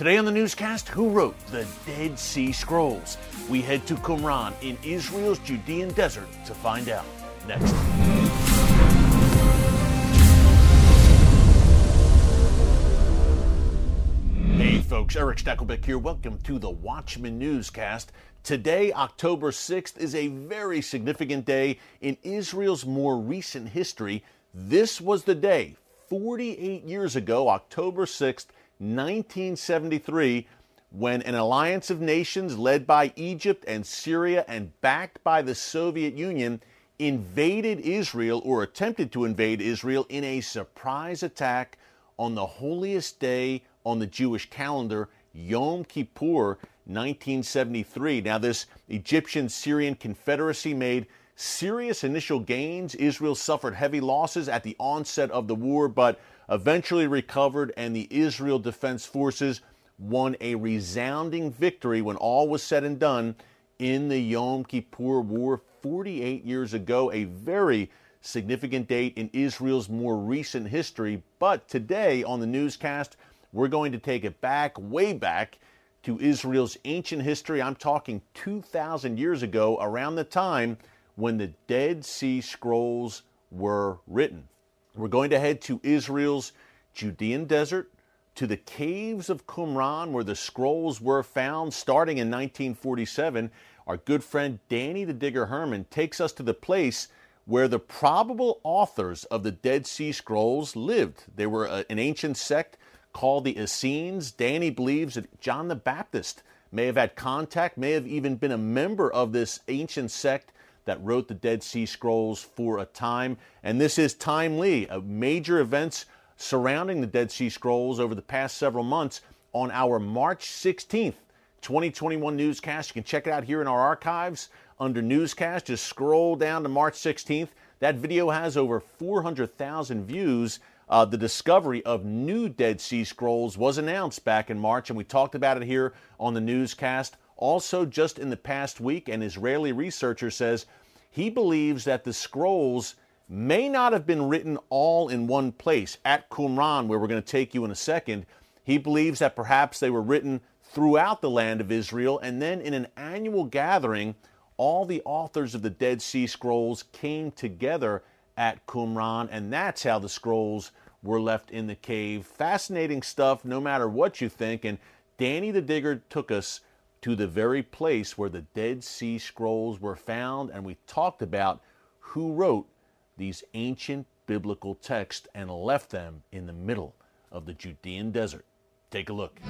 Today on the newscast, who wrote the Dead Sea Scrolls? We head to Qumran in Israel's Judean desert to find out. Next. Hey folks, Erick Stakelbeck here. Welcome to the Watchman Newscast. Today, October 6th, is a very significant day in Israel's more recent history. This was the day, 48 years ago, October 6th, 1973 when an alliance of nations led by Egypt and Syria and backed by the Soviet Union invaded Israel or attempted to invade Israel in a surprise attack on the holiest day on the Jewish calendar, Yom Kippur 1973. Now, this Egyptian Syrian confederacy made serious initial gains. Israel suffered heavy losses at the onset of the war, but eventually recovered, and the Israel Defense Forces won a resounding victory when all was said and done in the Yom Kippur War 48 years ago, a very significant date in Israel's more recent history. But today on the newscast, we're going to take it back, way back to Israel's ancient history. I'm talking 2,000 years ago, around the time when the Dead Sea Scrolls were written. We're going to head to Israel's Judean desert, to the caves of Qumran, where the scrolls were found starting in 1947. Our good friend Danny the Digger Herman takes us to the place where the probable authors of the Dead Sea Scrolls lived. They were a, an ancient sect called the Essenes. Danny believes that John the Baptist may have had contact, may have even been a member of this ancient sect that wrote the Dead Sea Scrolls for a time. And this is timely. Uh, major events surrounding the Dead Sea Scrolls over the past several months on our March 16th, 2021 newscast. You can check it out here in our archives under newscast. Just scroll down to March 16th. That video has over 400,000 views. Uh, the discovery of new Dead Sea Scrolls was announced back in March, and we talked about it here on the newscast. Also, just in the past week, an Israeli researcher says he believes that the scrolls may not have been written all in one place at Qumran, where we're going to take you in a second. He believes that perhaps they were written throughout the land of Israel, and then in an annual gathering, all the authors of the Dead Sea Scrolls came together at Qumran, and that's how the scrolls were left in the cave. Fascinating stuff, no matter what you think. And Danny the Digger took us to the very place where the Dead Sea Scrolls were found, and we talked about who wrote these ancient biblical texts and left them in the middle of the Judean desert. Take a look.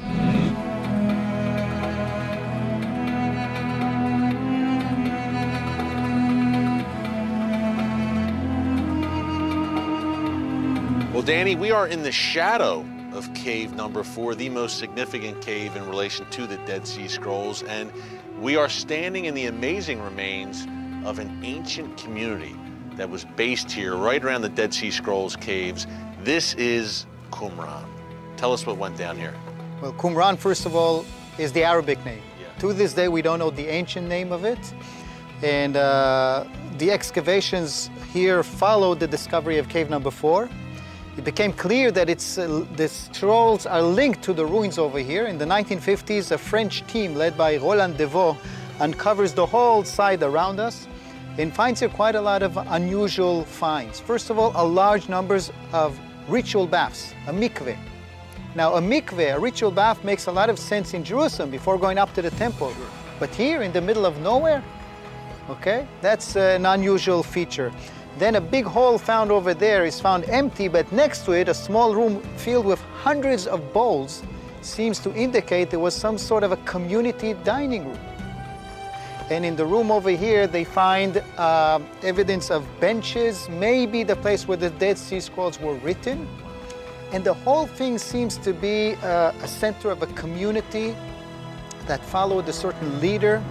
Well, Danny, we are in the shadow of cave number four, the most significant cave in relation to the Dead Sea Scrolls. And we are standing in the amazing remains of an ancient community that was based here right around the Dead Sea Scrolls caves. This is Qumran. Tell us what went down here. Well, Qumran, first of all, is the Arabic name. Yeah. To this day, we don't know the ancient name of it. And uh, the excavations here followed the discovery of cave number four it became clear that uh, the scrolls are linked to the ruins over here. In the 1950s, a French team led by Roland de Vaux uncovers the whole side around us and finds here quite a lot of unusual finds. First of all, a large numbers of ritual baths, a mikveh. Now, a mikveh, a ritual bath, makes a lot of sense in Jerusalem before going up to the temple. But here, in the middle of nowhere, okay, that's an unusual feature. Then a big hole found over there is found empty, but next to it, a small room filled with hundreds of bowls seems to indicate there was some sort of a community dining room. And in the room over here, they find uh, evidence of benches, maybe the place where the Dead Sea Scrolls were written. And the whole thing seems to be uh, a center of a community that followed a certain leader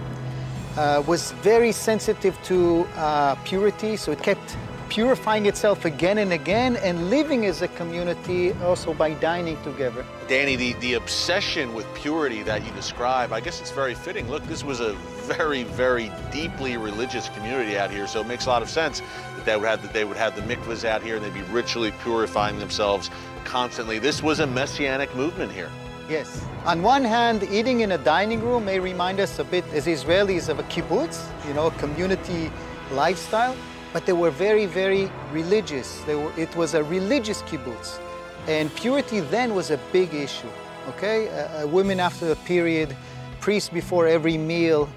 uh, was very sensitive to uh, purity, so it kept purifying itself again and again and living as a community also by dining together. Danny, the, the obsession with purity that you describe, I guess it's very fitting. Look, this was a very, very deeply religious community out here, so it makes a lot of sense that they would have, that they would have the mikvahs out here and they'd be ritually purifying themselves constantly. This was a messianic movement here. Yes. On one hand, eating in a dining room may remind us a bit, as Israelis, of a kibbutz, you know, a community lifestyle, but they were very, very religious. Were, it was a religious kibbutz. And purity then was a big issue, okay? Uh, women after a period, priests before every meal.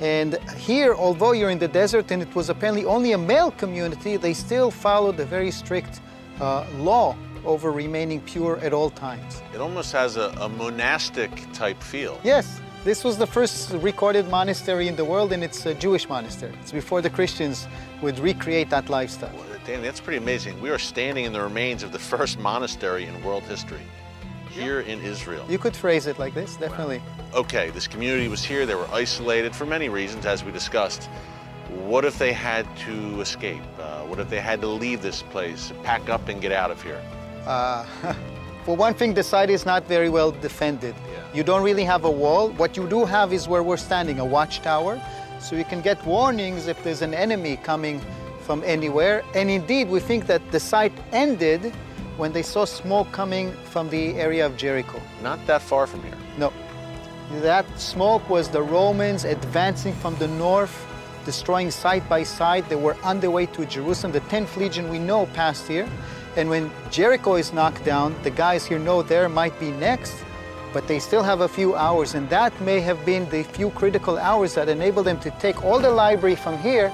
And here, although you're in the desert and it was apparently only a male community, they still followed a very strict uh, law over remaining pure at all times. It almost has a, a monastic type feel. Yes, this was the first recorded monastery in the world, and it's a Jewish monastery. It's before the Christians would recreate that lifestyle. Well, Danny, that's pretty amazing. We are standing in the remains of the first monastery in world history here in Israel. You could phrase it like this, definitely. Wow. Okay, this community was here. They were isolated for many reasons, as we discussed. What if they had to escape? Uh, what if they had to leave this place, pack up and get out of here? Uh, For one thing, the site is not very well defended. Yeah. You don't really have a wall. What you do have is where we're standing, a watchtower. So you can get warnings if there's an enemy coming from anywhere. And indeed, we think that the site ended when they saw smoke coming from the area of Jericho. Not that far from here. No. That smoke was the Romans advancing from the north, destroying side by side. They were on their way to Jerusalem. The 10th Legion we know passed here. And when Jericho is knocked down, the guys here know there might be next, but they still have a few hours. And that may have been the few critical hours that enabled them to take all the library from here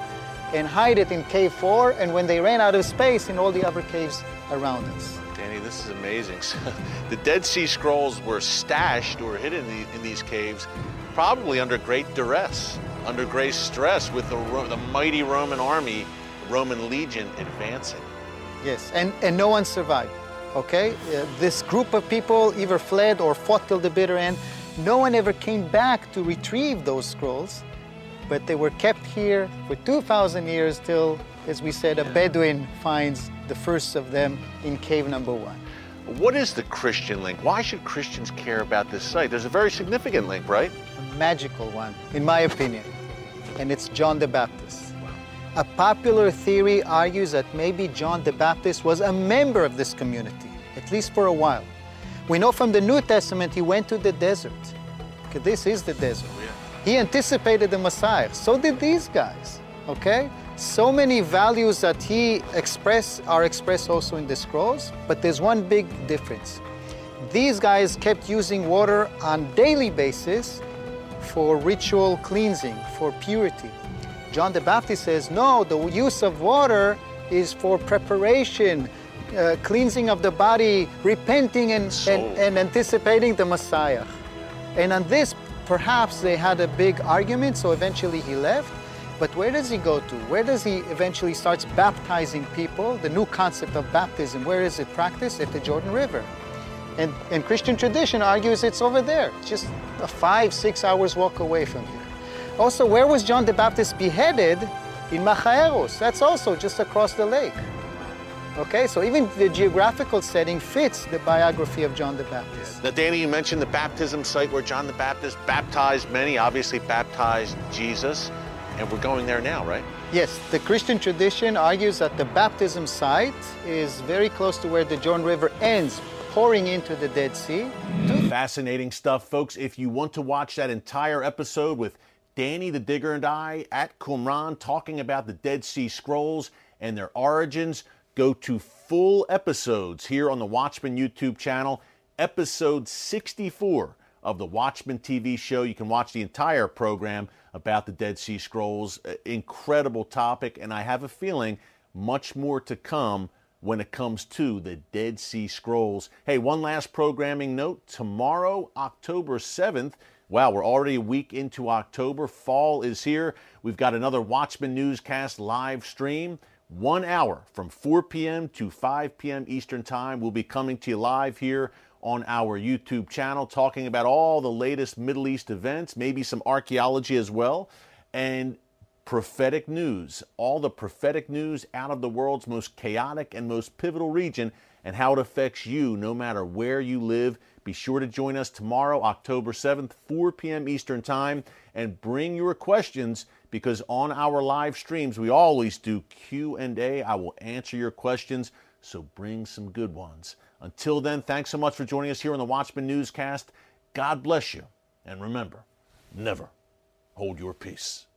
and hide it in cave four. And when they ran out of space, in all the other caves around us. Danny, this is amazing. the Dead Sea Scrolls were stashed or hidden in, the, in these caves, probably under great duress, under great stress with the, the mighty Roman army, Roman legion advancing. Yes, and, and no one survived, okay? Uh, this group of people either fled or fought till the bitter end. No one ever came back to retrieve those scrolls, but they were kept here for 2,000 years till, as we said, a Bedouin finds the first of them in cave number one. What is the Christian link? Why should Christians care about this site? There's a very significant link, right? A magical one, in my opinion, and it's John the Baptist. A popular theory argues that maybe John the Baptist was a member of this community, at least for a while. We know from the New Testament he went to the desert. Okay, this is the desert. Oh, he anticipated the Messiah. So did these guys. Okay? So many values that he expressed are expressed also in the scrolls, but there's one big difference. These guys kept using water on daily basis for ritual cleansing, for purity. John the Baptist says, no, the use of water is for preparation, uh, cleansing of the body, repenting and, and, and, anticipating the Messiah. And on this, perhaps they had a big argument, so eventually he left. But where does he go to? Where does he eventually starts baptizing people? The new concept of baptism, where is it practiced? At the Jordan River. And, and Christian tradition argues it's over there, just a five, six hours walk away from here. Also, where was John the Baptist beheaded? In Machaerus. That's also just across the lake. Okay, so even the geographical setting fits the biography of John the Baptist. Now, Danny, you mentioned the baptism site where John the Baptist baptized many, obviously baptized Jesus, and we're going there now, right? Yes, the Christian tradition argues that the baptism site is very close to where the Jordan River ends, pouring into the Dead Sea. Fascinating stuff, folks. If you want to watch that entire episode with Danny the Digger and I at Qumran talking about the Dead Sea Scrolls and their origins. Go to full episodes here on the Watchman YouTube channel, episode 64 of the Watchman TV show. You can watch the entire program about the Dead Sea Scrolls. Uh, incredible topic, and I have a feeling much more to come when it comes to the Dead Sea Scrolls. Hey, one last programming note. Tomorrow, October 7th, Wow, we're already a week into October. Fall is here. We've got another Watchman Newscast live stream. One hour from 4 p.m. to 5 p.m. Eastern Time. We'll be coming to you live here on our YouTube channel, talking about all the latest Middle East events, maybe some archaeology as well, and prophetic news. All the prophetic news out of the world's most chaotic and most pivotal region and how it affects you no matter where you live be sure to join us tomorrow, October 7th, 4 p.m. Eastern Time, and bring your questions because on our live streams we always do Q&A. I will answer your questions, so bring some good ones. Until then, thanks so much for joining us here on the Watchman Newscast. God bless you. And remember, never hold your peace.